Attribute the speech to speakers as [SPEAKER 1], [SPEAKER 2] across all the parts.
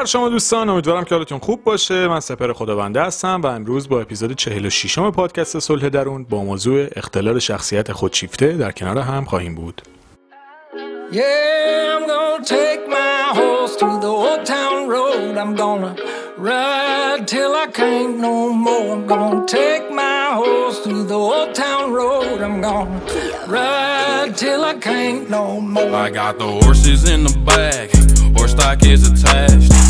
[SPEAKER 1] بر شما دوستان امیدوارم که حالتون خوب باشه. من سپر خداونده هستم و امروز با اپیزود 46 همه پادکست صلح درون با موضوع اختلال شخصیت خودشیفته در کنار هم خواهیم بود.
[SPEAKER 2] Horse
[SPEAKER 3] stock is attached.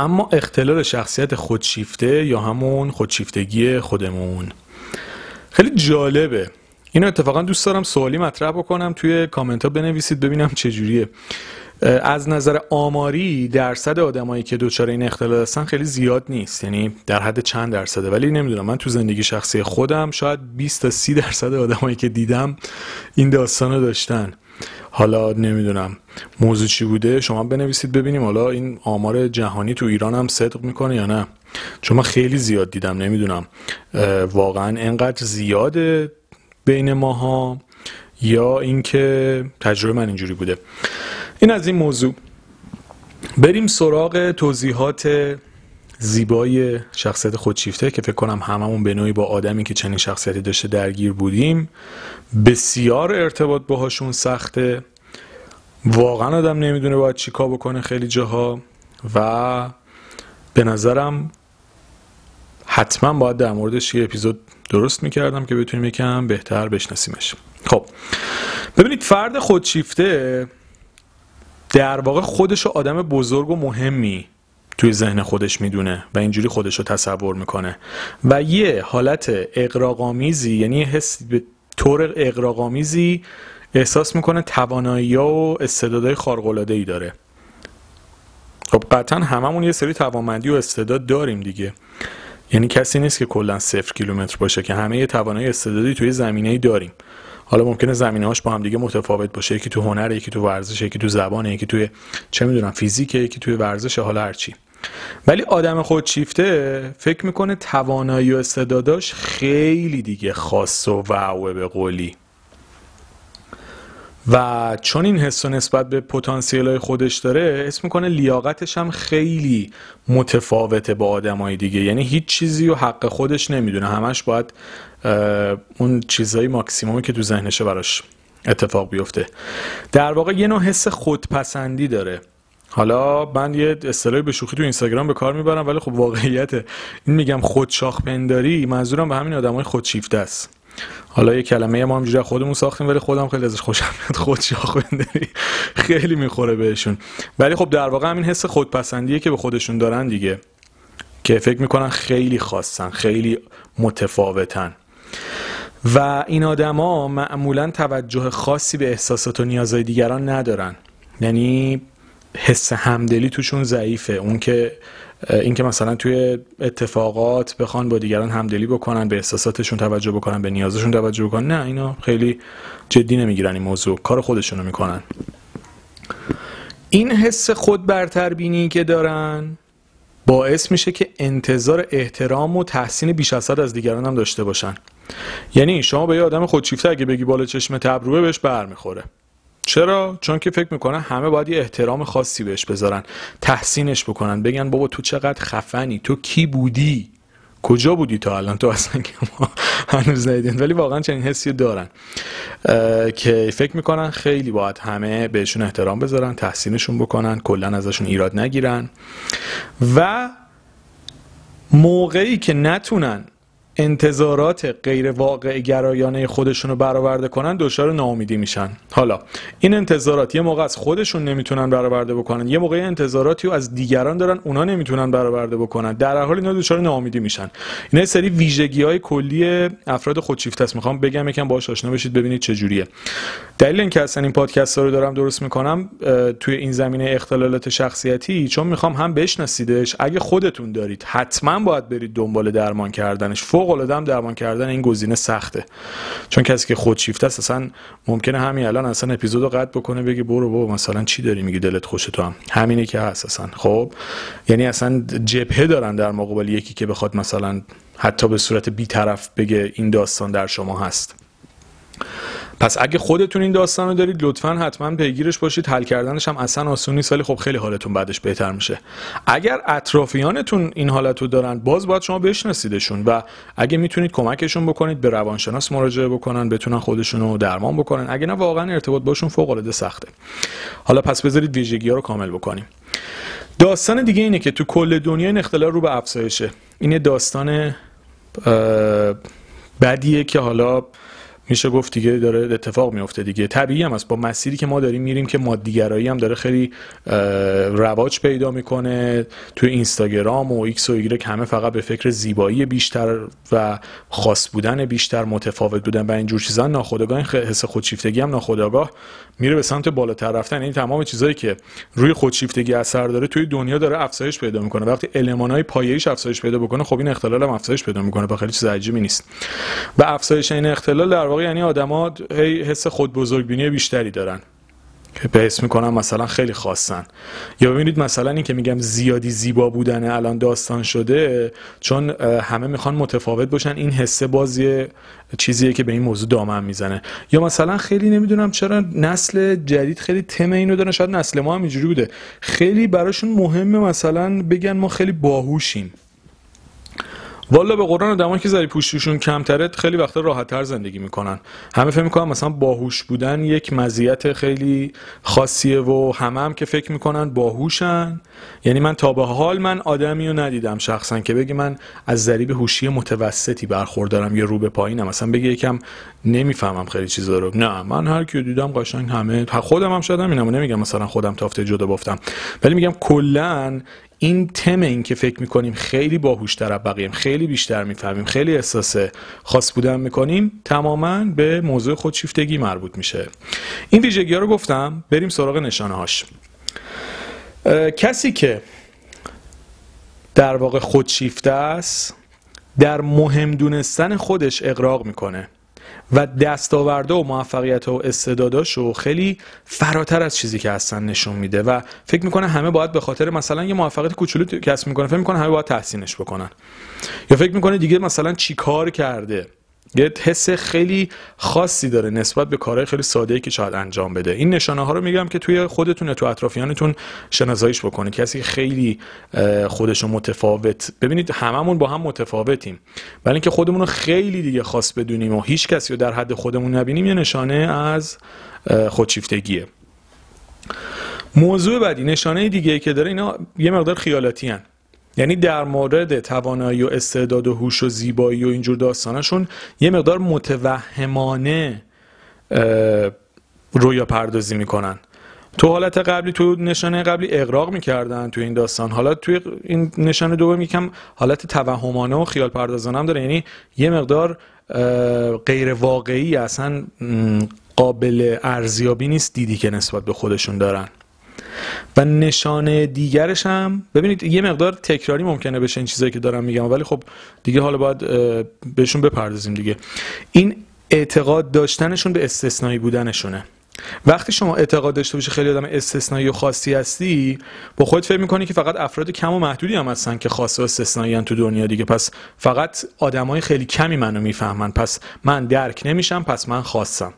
[SPEAKER 1] اما اختلال شخصیت خودشیفته یا همون خودشیفتگی خودمون. خیلی جالبه. اینو اتفاقا دوست دارم سوالی مطرح بکنم توی کامنت ها بنویسید ببینم چجوریه. از نظر آماری درصد آدمایی که دچار این اختلال هستن خیلی زیاد نیست. یعنی در حد چند درصده. ولی نمی‌دونم من تو زندگی شخصی خودم شاید 20 تا 30 درصد آدمایی که دیدم این داستانو داشتن. حالا نمی‌دونم. موضوع چی بوده؟ شما بنویسید ببینیم. حالا این آمار جهانی تو ایران هم صدق می‌کنه یا نه؟ چون من خیلی زیاد دیدم نمی‌دونم. واقعا انقدر زیاده بین ماها یا اینکه تجربه من اینجوری بوده. این از این موضوع. بریم سراغ توضیحات زیبای شخصیت خودشیفته که فکر کنم هممون به نوعی با آدمی که چنین شخصیتی داشته درگیر بودیم بسیار ارتباط باهاشون سخته. واقعا آدم نمی‌دونه باید چیکار بکنه خیلی جاها و به نظرم حتما باید در موردش یه اپیزود درست می‌کردم که بتونیم یکم بهتر بشناسیمش. خب ببینید فرد خودشیفته در واقع خودش آدم بزرگ و مهمی توی ذهن خودش می‌دونه و اینجوری خودش رو تصور می‌کنه. و یه حالت اقراقامیزی یعنی حس به طور اقراقامیزی احساس می‌کنه توانایی و استعدادهای خارق‌العاده ای داره. خب قطعا هممون یه سری توانمندی و استعداد داریم دیگه. یعنی کسی نیست که کلا صفر کیلومتر باشه که همه یه توانایی استعدادی توی زمینه ای داریم. حالا ممکنه زمینه هاش با هم دیگه متفاوت باشه. یکی تو هنر یکی تو ورزش یکی تو زبان یکی توی چه می‌دونم فیزیک یکی توی ورزش حالا هرچی ولی آدم خودشیفته فکر می‌کنه توانایی و استعداداش خیلی دیگه خاص و وعوه به قولی. و چون این حس و نسبت به پتانسیل های خودش داره اسم می‌کنه لیاقتش هم خیلی متفاوته با آدمای دیگه. یعنی هیچ چیزی و حق خودش نمی‌دونه. همش باید اون چیزایی ماکسیمومی که تو ذهنشه براش اتفاق بیفته. در واقع یه نوع حس خودپسندی داره. حالا من یه اصطلاحی به شوخی تو اینستاگرام به کار می‌برم ولی خب واقعیت این میگم خودشاخ پنداری منظورم به همین آدمای خودشیفته است. حالا یه کلمه ما همجوری خودمون ساختیم ولی خودم خیلی ازش خوشم میاد. خود شاخ بندری خیلی می‌خوره بهشون. ولی خب در واقع همین حس خودپسندیه که به خودشون دارن دیگه که فکر می‌کنن خیلی خاصن خیلی متفاوتن. و این آدما معمولا توجه خاصی به احساسات و نیازهای دیگران ندارن. یعنی حس همدلی توشون ضعیفه. اون که اینکه مثلا توی اتفاقات بخوان با دیگران همدلی بکنن به احساساتشون توجه بکنن به نیازشون توجه بکنن نه اینا خیلی جدی نمی‌گیرن این موضوع. کار خودشونو می‌کنن. این حس خود برتربینی که دارن باعث میشه که انتظار احترام و تحسین بیش از حد از دیگران هم داشته باشن. یعنی شما به یه آدم خودشیفته اگه بگی بالا چشم تبروه بهش برمیخوره. چرا؟ چون که فکر می‌کنن همه باید یه احترام خاصی بهش بذارن تحسینش بکنن بگن بابا تو چقدر خفنی تو کی بودی؟ کجا بودی تا الان؟ تو اصلا که ما هنوز ندیدیم. ولی واقعا چنین حسی دارن. که فکر می‌کنن خیلی باید همه بهشون احترام بذارن تحسینشون بکنن کلا ازشون ایراد نگیرن. و موقعی که نتونن انتظارات غیر واقع گرایانه خودشون رو برآورده کنن دچار ناامیدی میشن. حالا این انتظارات یه موقع از خودشون نمی‌تونن برآورده بکنن یه موقع انتظاراتی رو از دیگران دارن اونا نمی‌تونن برآورده بکنن. در حال اینا دچار ناامیدی میشن. اینا سری ویژگی های کلی افراد خودشیفته است. می‌خوام بگم یکم باهاش آشنا بشید ببینید چه جوریه. دلیل اینکه اصلا این پادکست رو دارم درست می‌کنم توی این زمینه اختلالات شخصیتی چون می‌خوام هم بشناسیدش. اگه خودتون دارید حتما باید برید دنبال درمان کردنش. فوق العاده هم درمان کردن این گزینه سخته. چون کسی که خودشیفته است اصلا ممکنه همین الان اصلا اپیزودو قطع بکنه بگه برو بابا مثلا چی داری؟ میگی دلت خوشه تو هم. همینه که هست اصلا. خب؟ یعنی اصلا جبهه دارن در مقابل یکی که بخواد مثلا حتی به صورت بیطرف بگه این داستان در شما هست. پس اگه خودتون این داستان رو دارید لطفا حتما پیگیرش باشید. حل کردنش هم اصلا آسون نیست ولی خب خیلی حالتون بعدش بهتر میشه. اگر اطرافیانتون این حالت رو دارن باز باید شما بشناسیدشون و اگه می‌تونید کمکشون بکنید به روانشناس مراجعه بکنن بتونن خودشون رو درمان بکنن. اگه نه واقعا ارتباط باشون فوق العاده سخته. حالا پس بذارید ویژگی ها رو کامل بکنیم. داستان دیگه اینه که تو کل دنیا این اختلال رو به افزایشه. این داستان بدیه که حالا میشه گفت دیگه داره اتفاق میفته دیگه. طبیعی هم است با مسیری که ما داریم میریم که مادیگرایی هم داره خیلی رواج پیدا می‌کنه. توی اینستاگرام و ایکس و ایگرک همه فقط به فکر زیبایی بیشتر و خاص بودن بیشتر متفاوت بودن و اینجور چیزا ناخودآگاه. حس خودشیفتگی هم ناخودآگاه. میره به سمت بالاتر رفتن. این تمام چیزایی که روی خودشیفتگی اثر داره توی دنیا داره افزایش پیدا می‌کنه. وقتی المانهای پایه‌ایش افزایش پیدا بکنه خب این اختلال هم افزایش پیدا می‌کنه با خیلی چیز عجیبی نیست. و افزایش این اختلال در واقع یعنی آدما هی حس خود بزرگبینی بیشتری دارن. که به اسم می‌کنم مثلا خیلی خاصن. یا ببینید مثلا این که میگم زیادی زیبا بودن الان داستان شده چون همه می‌خوان متفاوت باشن این حسه بازی چیزیه که به این موضوع دامن می‌زنه. یا مثلا خیلی نمی‌دونم چرا نسل جدید خیلی تم اینو دارن شاید نسل ما هم اینجوری بوده. خیلی براشون مهمه مثلا بگن ما خیلی باهوشیم. والا به قرآن آدمایی که زری پوشیشون کمتره خیلی وقتا راحتتر زندگی می‌کنن. همه فکر می‌کنن مثلا باهوش بودن یک مزیت خیلی خاصیه و همه هم که فکر می‌کنن باهوشن. یعنی من تا به حال من آدمی رو ندیدم شخصا که بگی من از ذریب هوشی متوسطی برخوردارم یا رو به پایینم. مثلا بگی یکم نمی‌فهمم خیلی چیزا رو. نه من هر کیو دیدم قشنگ همه خودم هم شدم اینم نمیگم مثلا خودم تافته جدا بافتم. ولی میگم کلا این تم این که فکر می‌کنیم خیلی باهوشتر از بقیه خیلی بیشتر می‌فهمیم خیلی احساس خاص بودن می‌کنیم تماما به موضوع خودشیفتگی مربوط میشه. این ویژگی ها رو گفتم بریم سراغ نشانه هاش کسی که در واقع خودشیفته است در مهم دونستن خودش اقراق می‌کنه. و دستاورده و موفقیت و استعداداشو خیلی فراتر از چیزی که هستن نشون میده و فکر می‌کنه همه باید به خاطر مثلا یه موفقیت کوچولو کسب می‌کنه فکر می‌کنه همه باید تحسینش بکنن. یا فکر می‌کنه دیگه مثلا چی کار کرده؟ یه حس خیلی خاصی داره نسبت به کارهای خیلی ساده که شاید انجام بده. این نشانه ها رو میگم که توی خودتون تو اطرافیانتون شناساییش بکنید کسی خیلی خودشو متفاوت. ببینید هممون با هم متفاوتیم ولی اینکه خودمون رو خیلی دیگه خاص بدونیم و هیچ کسی رو در حد خودمون نبینیم یه نشانه از خودشیفتگیه. موضوع بعدی نشانه دیگه که داره اینا یه مقدار خیالاتی هن. یعنی در مورد توانایی و استعداد و هوش و زیبایی و اینجور داستانشون یه مقدار متوهمانه رویا پردازی می‌کنن. تو حالت قبلی تو نشانه قبلی اقراق می‌کردن تو این داستان. حالا توی این نشانه دوم یکم حالت توهمانه و خیال پردازانه هم داره. یعنی یه مقدار غیر واقعی اصلا قابل ارزیابی نیست دیدی که نسبت به خودشون دارن. و نشانه دیگرش هم ببینید یه مقدار تکراری ممکنه بشه این چیزایی که دارم میگم ولی خب دیگه حالا باید بهشون بپردازیم دیگه. این اعتقاد داشتنشون به استثنایی بودنشونه. وقتی شما اعتقاد داشته باشی خیلی آدم استثنایی و خاصی هستی با خودت فکر می‌کنی که فقط افراد کم و محدودی هم هستن که خاص و استثنایی تو دنیا دیگه. پس فقط آدمای خیلی کمی منو می‌فهمن. پس من درک نمیشم پس من خاصم.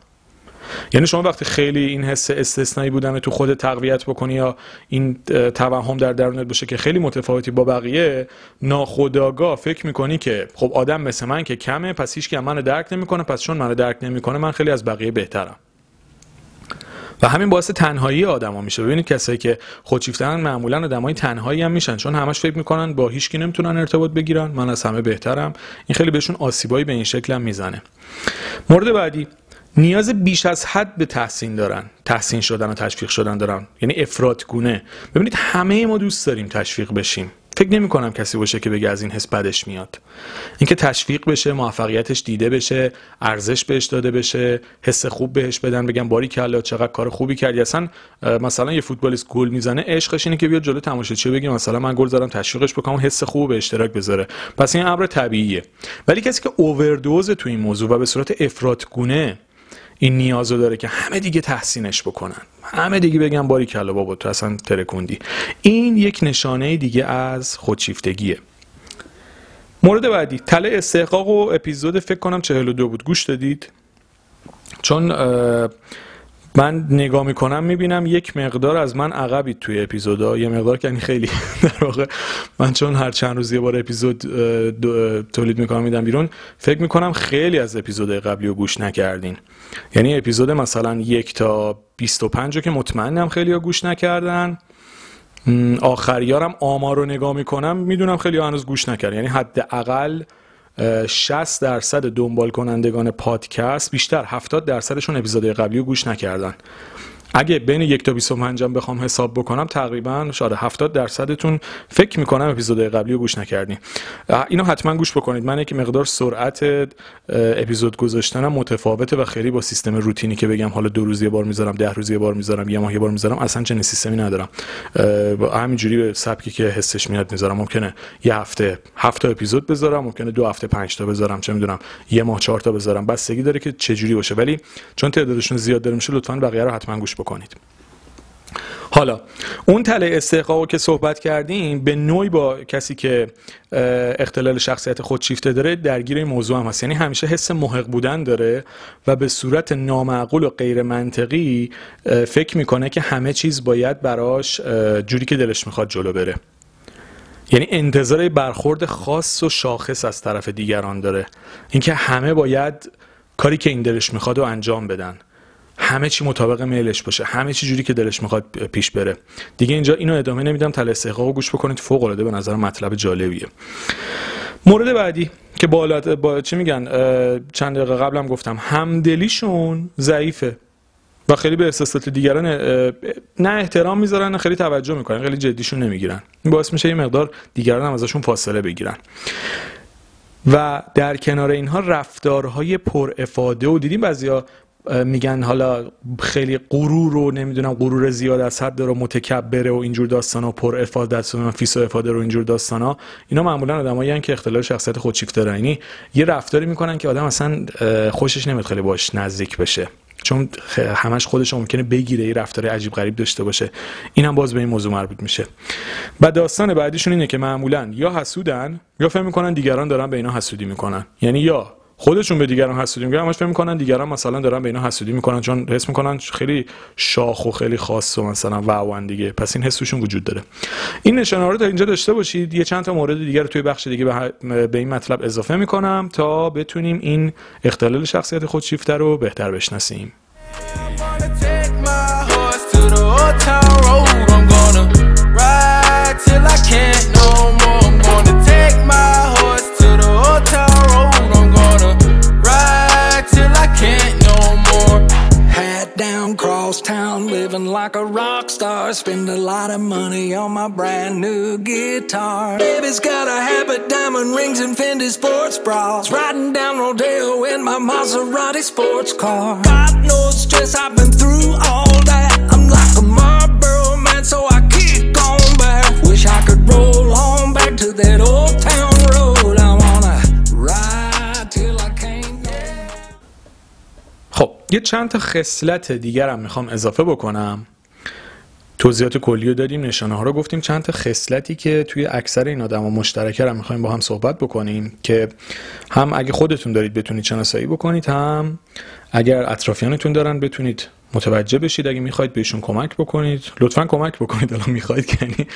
[SPEAKER 1] یعنی شما وقتی خیلی این حس استثنایی بودن تو خود تقویت بکنی یا این توهم در درونت باشه که خیلی متفاوتی با بقیه ناخودآگاه فکر می‌کنی که خب آدم مثل من که کمه پس هیچ که منو درک نمی‌کنه پس چون منو درک نمی‌کنه من خیلی از بقیه بهترم. و همین باعث تنهایی آدما میشه. ببینید کسایی که خودشیفتن معمولا آدمای تنهایی هم میشن چون همش فکر می‌کنن با هیچکی نمی‌تونن ارتباط بگیرن. من از همه بهترم. این خیلی بهشون آسیبایی به این شکل هم می‌زنه. مورد بعدی. نیاز بیش از حد به تحسین دارن. تحسین شدن و تشویق شدن دارن. یعنی افراط گونه. ببینید همه ما دوست داریم تشویق بشیم. فکر نمی کنم کسی باشه که بگه از این حس بدش میاد. اینکه تشویق بشه موفقیتش دیده بشه ارزش بهش داده بشه حس خوب بهش بدن بگم باری کلا چقدر کار خوبی کردی. اصلا مثلا یه فوتبالیست گل می‌زنه عشقش اینه که بیاد جلو تماشاچی بگه مثلا من گل زدم تشویقش بکنم حس خوب به اشتراک بذاره. پس این امر طبیعیه. ولی کسی که اووردوز تو این موضوع و به صورت افراط گونه این نیازو داره که همه دیگه تحسینش بکنن. همه دیگه بگن باری کلا بابا تو اصلا ترکوندی. این یک نشانه دیگه از خودشیفتگیه. مورد بعدی تله استحقاق و اپیزود فکر کنم 42 بود. گوش دادید. چون من نگاه می‌کنم می‌بینم یک مقدار از من عقبید توی اپیزودا یه مقدار که یعنی خیلی در واقع من چون هر چند روز یه بار اپیزود تولید می‌کنم میدم بیرون. فکر می‌کنم خیلی از اپیزود قبلی رو گوش نکردین. یعنی اپیزود مثلا یک تا 25 رو که مطمئنم خیلی ها گوش نکردن. آخریارم آمار رو نگاه می‌کنم می‌دونم خیلی هنوز گوش نکردن یعنی حداقل 60 درصد دنبال کنندگان پادکست بیشتر 70 درصدشون اپیزود قبلی رو گوش نکردن. اگه بین یک تا 25 هم بخوام حساب بکنم تقریبا شاید 70 درصدتون فکر می‌کنم اپیزود قبلی رو گوش نکردین. اینو حتما گوش بکنید. من که مقدار سرعت اپیزود گذاشتنم متفاوته و خیلی با سیستم روتینی که بگم حالا دو روز یه بار می‌ذارم ده روز یه بار می‌ذارم یه ماه یه بار می‌ذارم اصلا چنین سیستمی ندارم. همینجوری به سبکی که حسش میاد می‌ذارم. ممکنه یه هفته هفت اپیزود بذارم ممکنه دو هفته پنج تا بذارم چه می‌دونم یه ماه چهار تا بذارم. بستگی داره که چه جوری باشه. ولی چون تعدادشون زیاد داره میشه لطفا بقیه رو حتما گوش بکنید. حالا اون تله استحقاق که صحبت کردیم به نوعی با کسی که اختلال شخصیت خودشیفته داره درگیر این موضوع هم هست. یعنی همیشه حس محق بودن داره و به صورت نامعقول و غیر منطقی فکر می‌کنه که همه چیز باید براش جوری که دلش می‌خواد جلو بره. یعنی انتظار برخورد خاص و شاخص از طرف دیگران داره. اینکه همه باید کاری که این دلش می‌خواد و انجام بدن. همه چی مطابق میلش باشه همه چی جوری که دلش می‌خواد پیش بره. دیگه اینجا اینو ادامه نمیدم تل استحقاق گوش بکنید. فوق العاده به نظر مطلب جالبیه. مورد بعدی که بالا با چی میگن؟ چند دقیقه قبلم گفتم. همدلیشون ضعیفه و خیلی به احساسات دیگران نه احترام می‌ذارن نه خیلی توجه می‌کنن خیلی جدیشون نمی‌گیرن. باعث میشه یه مقدار دیگران هم ازشون فاصله بگیرن. و در کنار اینها رفتارهای پر افاده و دیدیم بعضیا میگن حالا خیلی غرور رو نمی‌دونم غرور زیاد از حد رو متکبره و اینجور داستانا پر افاده است و فیس و افاده رو اینجور داستانا. اینا معمولا آدمایی که اختلال شخصیت خودشیفته دارن یعنی یه رفتاری می‌کنن که آدم اصلا خوشش نمیاد خیلی باش نزدیک بشه. چون همش خودش ممکنه بگیره یه رفتار عجیب غریب داشته باشه. این هم باز به این موضوع مربوط میشه. و داستان بعدیشون اینه که معمولا یا حسودن یا فهم می‌کنن دیگران دارن به اینا حسودی می‌کنن. یعنی یا خودشون به دیگران حسودی می‌کنن همش فکر می‌کنن دیگران مثلا دارن به اینا حسودی می‌کنن چون حس می‌کنن خیلی شاخ و خیلی خاص و مثلا واوان دیگه. پس این حسشون وجود داره. این نشانه رو تا اینجا داشته باشید. یه چند تا مورد دیگر رو توی بخش دیگه به این مطلب اضافه می‌کنم تا بتونیم این اختلال شخصیت خودشیفته رو بهتر بشناسیم. rock star. Spend a lot of money on my brand new guitar. Baby's got a habit, diamond rings, and Fendi sports bras. Riding down Rodeo in my Maserati sports car. Got no stress, I've been through all that. I'm like a Marlboro man, so I keep going back. Wish I could roll on back to that old town road. I wanna ride till I can't خب یه چند تا خصلت دیگرم میخوام اضافه بکنم توضیحات کلی رو دادیم نشانه ها رو گفتیم. چند تا خصلتی که توی اکثر این آدم مشترکه رو می‌خوایم با هم صحبت بکنیم که هم اگه خودتون دارید بتونید شناسایی بکنید هم اگر اطرافیانتون دارن بتونید متوجه بشید. اگه می‌خواید بهشون کمک بکنید لطفا کمک بکنید. الان می‌خواید یعنی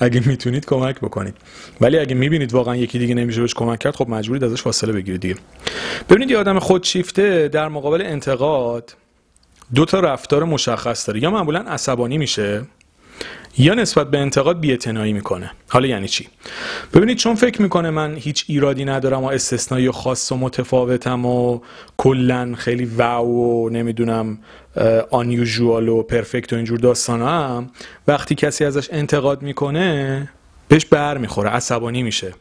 [SPEAKER 1] اگه می‌تونید کمک بکنید. ولی اگه می‌بینید واقعا یکی دیگه نمیشه بهش کمک کرد خب مجبورید ازش فاصله بگیرید دیگه. ببینید یه آدم خودشیفته در مقابل انتقاد دو تا رفتار مشخص داره. یا معمولا عصبانی میشه یا نسبت به انتقاد بی‌اعتنایی می‌کنه. حالا یعنی چی؟ ببینید چون فکر می‌کنه من هیچ ایرادی ندارم و استثنایی و خاص و متفاوتم و کلا خیلی واو و نمی‌دونم آنیوژوال و پرفکت و اینجور داستانا وقتی کسی ازش انتقاد می‌کنه بهش بر می‌خوره عصبانی میشه.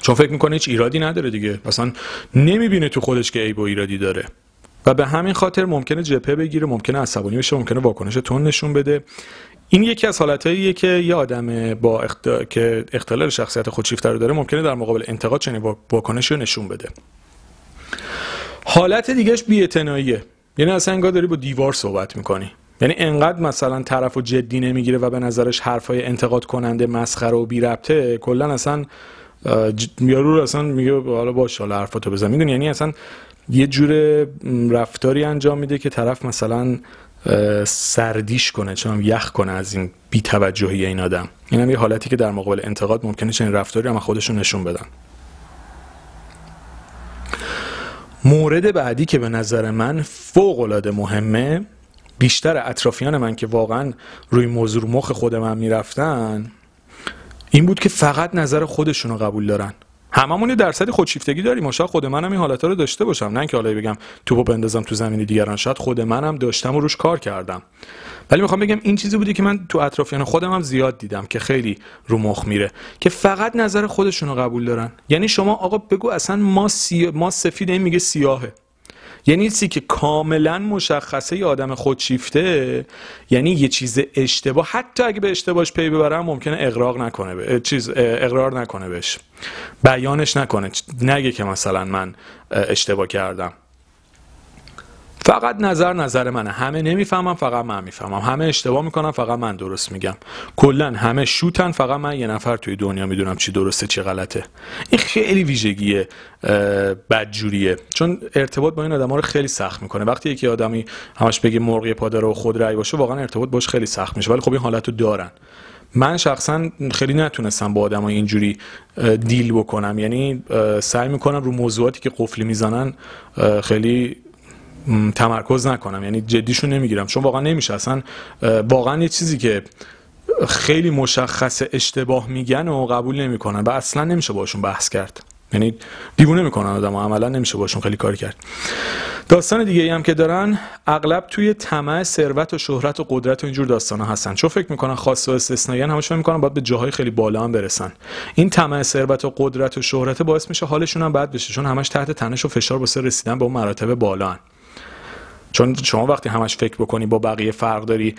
[SPEAKER 1] چون فکر می‌کنه هیچ ایرادی نداره دیگه. مثلا نمی‌بینه تو خودش که عیب و ایرادی داره. و به همین خاطر ممکنه جپه بگیره ممکنه عصبانی بشه ممکنه واکنش تون نشون بده. این یکی از حالتهاییه که یه آدم با اخت... که اختلال شخصیت خودشیفته رو داره ممکنه در مقابل انتقاد چنین واکنشی رو نشون بده. حالت دیگهش بی‌اعتناییه. یعنی اصلا انگار داری با دیوار صحبت می‌کنی. یعنی انقدر مثلا طرف و جدی نمی‌گیره و به نظرش حرفای انتقاد کننده مسخره و بی ربطه کلا اصلا یارو اصلا میگه حالا باش حالا حرفاتو بزن. می‌دونی؟ یعنی اصلا یه جور رفتاری انجام میده که طرف مثلا سردیش کنه چون یخ کنه از این بی‌توجهی این آدم. این هم یه حالتی که در مقابل انتقاد ممکنه چنین رفتاری هم خودشون نشون بدن. مورد بعدی که به نظر من فوق العاده مهمه بیشتر اطرافیان من که واقعا روی موضوع مخ خود من می‌رفتن این بود که فقط نظر خودشون رو قبول دارن. هممون یه درصدی خودشیفتگی داریم و شاید خود منم این حالتا رو داشته باشم. نه اینکه حالا بگم توپو بندازم تو زمین دیگران. شاید خود منم داشتم و روش کار کردم. ولی می‌خوام بگم این چیزی بودی که من تو اطرافیان خودم هم زیاد دیدم که خیلی رو مخ میره که فقط نظر خودشون قبول دارن. یعنی شما آقا بگو اصلا ما, سی... ما سفید این میگه سیاهه. یعنی چیزی که کاملا مشخصه ی آدم خودشیفته یعنی یه چیز اشتباه. حتی اگه به اشتباهش پی ببرم ممکنه اقرار نکنه به چیز اقرار نکنه بهش. بیانش نکنه. نگه که مثلا من اشتباه کردم. فقط نظر نظر منه. همه نمی‌فهمم فقط من می‌فهمم. همه اشتباه می‌کنم فقط من درست میگم. کلا همه شوتن فقط من یه نفر توی دنیا می‌دونم چی درسته چی غلطه. این خیلی ویژگی بدجوریه. چون ارتباط با این آدم ها رو خیلی سخت می‌کنه. وقتی یکی آدمی همش بگه مرغ پادر و خود رأی باشه واقعا ارتباط باش خیلی سخت میشه. ولی خب این حالت رو دارن. من شخصا خیلی نتونستم با آدم اینجوری دیل بکنم. یعنی سعی می‌کنم رو موضوعاتی که قفلی می‌زنن خیلی تمرکز نکنم. یعنی جدیشون نمی‌گیرم. چون واقعا نمیشه. اصلا واقعا یه چیزی که خیلی مشخص اشتباه میگن و قبول نمی‌کنن و اصلا نمیشه باشون بحث کرد. یعنی دیوونه می‌کنن آدم عملا نمیشه باشون خیلی کار کرد. داستان دیگه ای هم که دارن اغلب توی طمع ثروت و شهرت و قدرت و اینجور داستان ها هستن. چون فکر می‌کنن خاص و استثنایی همش فکر می‌کنن باید به جاهای خیلی بالا هم برسن. این طمع ثروت و قدرت و شهرت باعث میشه حالشون هم بد بشه. چون همش تحت تنش و فشار واسه رسیدن به اون مراتب بالا هن. چون شما وقتی همش فکر بکنی با بقیه فرق داری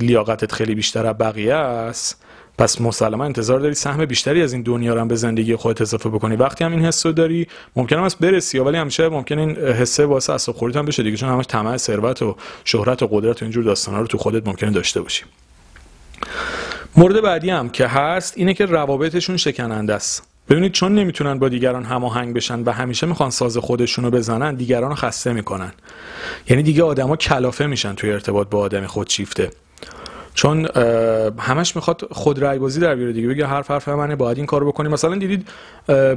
[SPEAKER 1] لیاقتت خیلی بیشتر از بقیه است پس مسلما انتظار داری سهم بیشتری از این دنیا رو هم به زندگی خودت اضافه بکنی. وقتی هم این حسو داری ممکنه است برسی ولی همیشه ممکن این حسه واسه اصلا خوریت هم بشه دیگه چون همش طمع ثروت و شهرت و قدرت و اینجور داستانا رو تو خودت ممکنه داشته باشی. مورد بعدی هم که هست اینه که روابطشون شکننده است. ببینید چون نمی‌تونن با دیگران هماهنگ بشن و همیشه می‌خوان ساز خودشونو بزنن دیگران رو خسته می‌کنن. یعنی دیگه آدما کلافه میشن توی ارتباط با آدم خودشیفته. چون همش می‌خواد خود رای بازی در بیاره دیگه بگه حرف حرف منه باید این کارو بکنیم. مثلا دیدید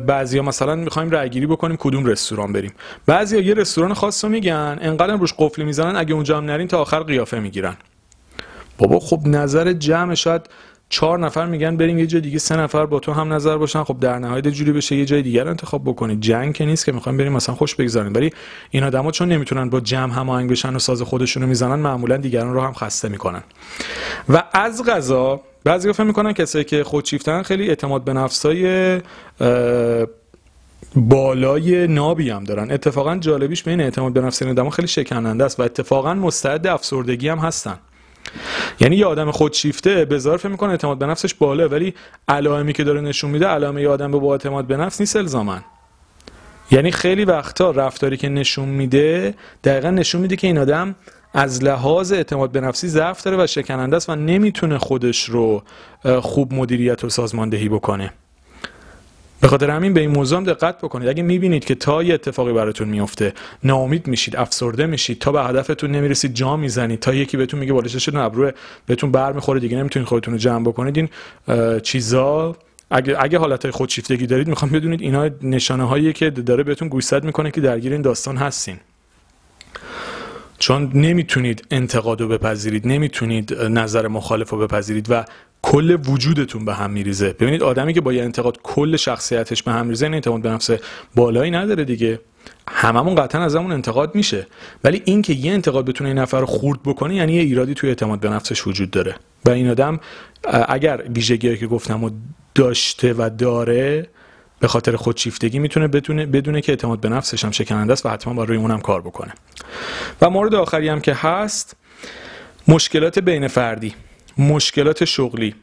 [SPEAKER 1] بعضیا مثلا می‌خوایم رای گیری بکنیم کدوم رستوران بریم. بعضیا یه رستوران خاص رو میگن انقدر روش قفلی می‌زنن اگه اونجا هم نرین تا آخر قیافه می‌گیرن. بابا خب نظر جمع شاید چهار نفر میگن بریم یه جای دیگه سه نفر با تو هم نظر باشن. خب در نهایت جوری بشه یه جای دیگر انتخاب بکنید. جنگ که نیست که می‌خوایم بریم مثلا خوش بگذاریم. ولی این آدما چون نمی‌تونن با جمع هماهنگ بشن و ساز خودشون رو می‌زنن معمولا دیگران رو هم خسته می‌کنن. و از غذا بعضی فکر می‌کنن کسایی که خودشیفتن خیلی اعتماد به نفسای بالای نابی هم دارن. اتفاقا جالبیش به این اعتماد به نفس این خیلی شکننده است و اتفاقا مستعد افسردگی هم هستن. یعنی یه آدم خودشیفته به فکر می‌کنه اعتماد به نفسش بالا ولی علائمی که داره نشون میده علائم یه آدم به با اعتماد به نفس نیست الزامن. یعنی خیلی وقتا رفتاری که نشون میده دقیقا نشون میده که این آدم از لحاظ اعتماد به نفسی ضعف داره و شکننده است و نمی‌تونه خودش رو خوب مدیریت و سازماندهی بکنه. به خاطر همین به این موضوع دقت بکنید. اگه می‌بینید که تا یه اتفاقی براتون میفته ناامید میشید افسرده میشید تا به هدفتون نمی‌رسید جا می‌زنید تا یکی بهتون میگه بالش شد ابرو بهتون بر می‌خوره دیگه نمی‌تونید خودتون رو جمع بکنید این چیزا اگه اگه حالت خودشیفتگی دارید می‌خوام بدونید اینا نشانه هایی که داره بهتون گوشزد می‌کنه که درگیر این داستان هستین. چون نمی‌تونید انتقاد رو بپذیرید نمی‌تونید نظر مخالف رو بپذیرید و کل وجودتون به هم میریزه. ببینید آدمی که با یه انتقاد کل شخصیتش به هم میریزه این اعتماد به نفس بالایی نداره دیگه. هممون قطعا از همون انتقاد میشه. ولی اینکه یه انتقاد بتونه این نفر رو خورد بکنه یعنی یه ایرادی توی اعتماد به نفسش وجود داره. و این آدم اگر ویژگیهایی که گفتم و داشته و داره به خاطر خودشیفتگی می‌تونه بدونه بدونه که اعتماد به نفسش هم شکننده است و حتما با روی اونم کار بکنه. و مورد آخری هم که هست مشکلات بین فردی مشکلات شغلی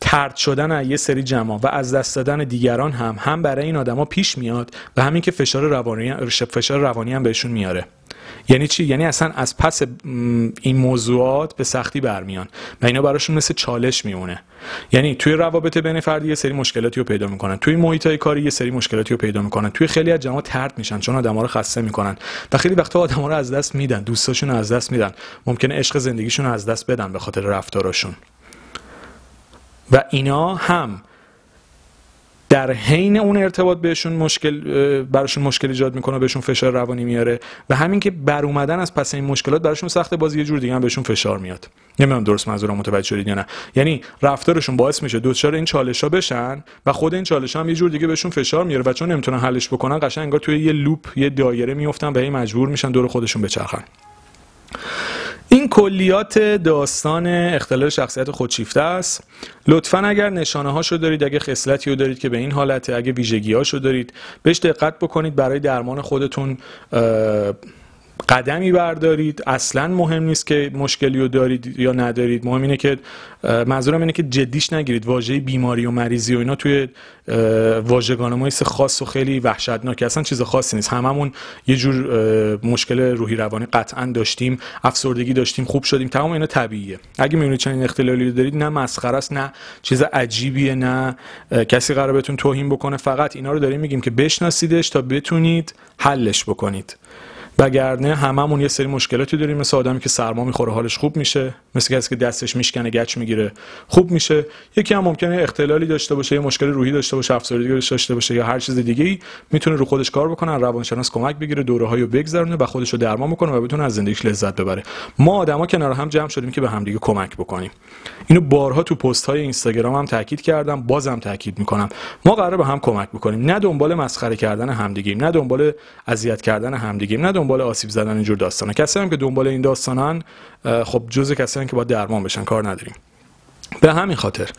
[SPEAKER 1] ترد شدن یه سری جمع و از دست دادن دیگران هم هم برای این آدما پیش میاد و همین که فشار روانی فشار روانی هم بهشون میاره. یعنی چی؟ یعنی اصلا از پس این موضوعات به سختی برمیان و اینا براشون مثل چالش میمونه. یعنی توی روابط بین فردی یه سری مشکلاتی رو پیدا می‌کنن. توی محیط های کاری یه سری مشکلاتی رو پیدا می‌کنن. توی خیلی از جماعت ترد میشن چون آدما رو خسته می‌کنن. و خیلی وقتا آدما رو از دست میدن دوستاشون از دست میدن. ممکنه عشق زندگیشون از دست بدن به خاطر رفتاراشون و اینا هم در حین اون ارتباط بهشون مشکل براشون مشکل ایجاد می‌کنه بهشون فشار روانی میاره و همین که بر اومدن از پس این مشکلات براشون سخت بازی یه جور دیگه هم بهشون فشار میاد. نمی‌دونم درست منظورم متوجه شدید یا نه. یعنی رفتارشون باعث میشه دوچار این چالش ها بشن و خود این چالش هم یه جور دیگه بهشون فشار میاره و چون نمی‌تونن حلش بکنن قشنگ انگار توی یه لوپ یه دایره میفتن به این مجبور میشن دور خودشون بچرخن. این کلیات داستان اختلال شخصیت خودشیفته است. لطفا اگر نشانه هاشو دارید اگه خصلتی رو دارید که به این حالته اگه ویژگی هاشو دارید بهش دقت بکنید. برای درمان خودتون قدمی بردارید. اصلا مهم نیست که مشکلی رو دارید یا ندارید. مهم اینه که منظورم اینه که جدیش نگیرید. واژه بیماری و مریضی و اینا توی واژگان ما خاص و خیلی وحشتناک اصلا چیز خاصی نیست. هممون یه جور مشکل روحی روانی قطعا داشتیم. افسردگی داشتیم. خوب شدیم. تمام اینا طبیعیه. اگه می‌بینید چنین اختلالی رو دارید نه مسخره است نه چیز عجیبیه نه کسی قرار بهتون توهین بکنه. فقط اینا رو داریم میگیم که بشناسیدش تا بتونید حلش بکنید. وگرنه هممون یه سری مشکلاتی داریم مثل آدمی که سرما می‌خوره حالش خوب میشه مثل کسی که دستش میشکنه گچ می‌گیره خوب میشه. یکی هم ممکنه اختلالی داشته باشه یه مشکل روحی داشته باشه افسردگی داشته باشه یا هر چیز دیگه ای می‌تونه رو خودش کار بکنه روانشناس کمک بگیره دوره هایو بگذرونه و خودش درمان بکنه و بتونه از زندگیش لذت ببره. ما آدما کنار هم جمع شدیم که به همدیگه کمک بکنیم. اینو بارها تو پست های اینستاگرام هم تاکید کردم بازم تاکید می‌کنم. ما قراره به هم کمک بکنیم. نه دنبال مسخره کردن همدیگه نه دنبال اذیت کردن همدیگه نه دنبال آسیب زدن اینجور داستانا کسی هم که دنبال این داستانن خب جزء کسایی که با درمان بشن کار نداریم. به همین خاطر.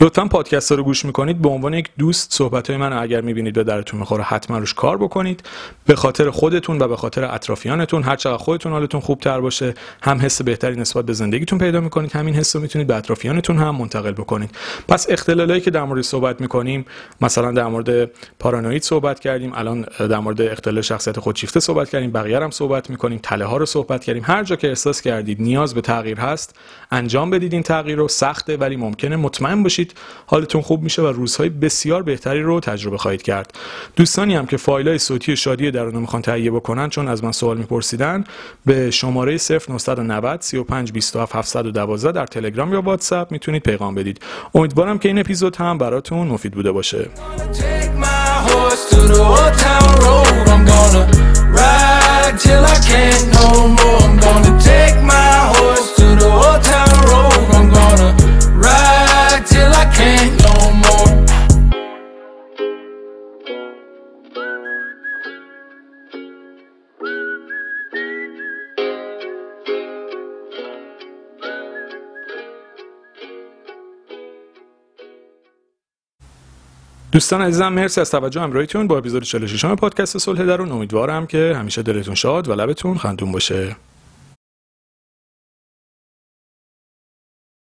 [SPEAKER 1] لطفا پادکست رو گوش می‌کنید. به عنوان یک دوست صحبت های من اگر می‌بینید به درتون می‌خوره حتما روش کار بکنید. به خاطر خودتون و به خاطر اطرافیانتون. هر چقدر خودتون حالتون خوبتر باشه هم حس بهتری نسبت به زندگیتون پیدا می‌کنید. همین حس رو می‌تونید به اطرافیانتون هم منتقل بکنید. پس اختلالایی که در مورد صحبت می‌کنیم مثلا در مورد پارانوید صحبت کردیم. الان در مورد اختلال شخصیت خودشیفته صحبت کردیم. بقیه هم صحبت می‌کنیم. تله ها رو صحبت کردیم. هر جا که احساس کردید نیاز به تغییر هست انجام بدید این تغییر رو. سخته ولی ممکنه مطمئن باشید حالتون خوب میشه و روزهای بسیار بهتری رو تجربه خواهید کرد. دوستانی هم که فایل شادی شادی درونو می‌خوان تهیه بکنن چون از من سوال میپرسیدن به شماره 0990 35 27 712 در تلگرام یا واتساپ می‌تونید پیغام بدید. امیدوارم که این اپیزود هم براتون مفید بوده باشه. دوستان عزیزم مرسی از توجه همراهیتون با اپیزود 46 پادکست صلح درون. امیدوارم که همیشه دلتون شاد و لبتون خندون باشه.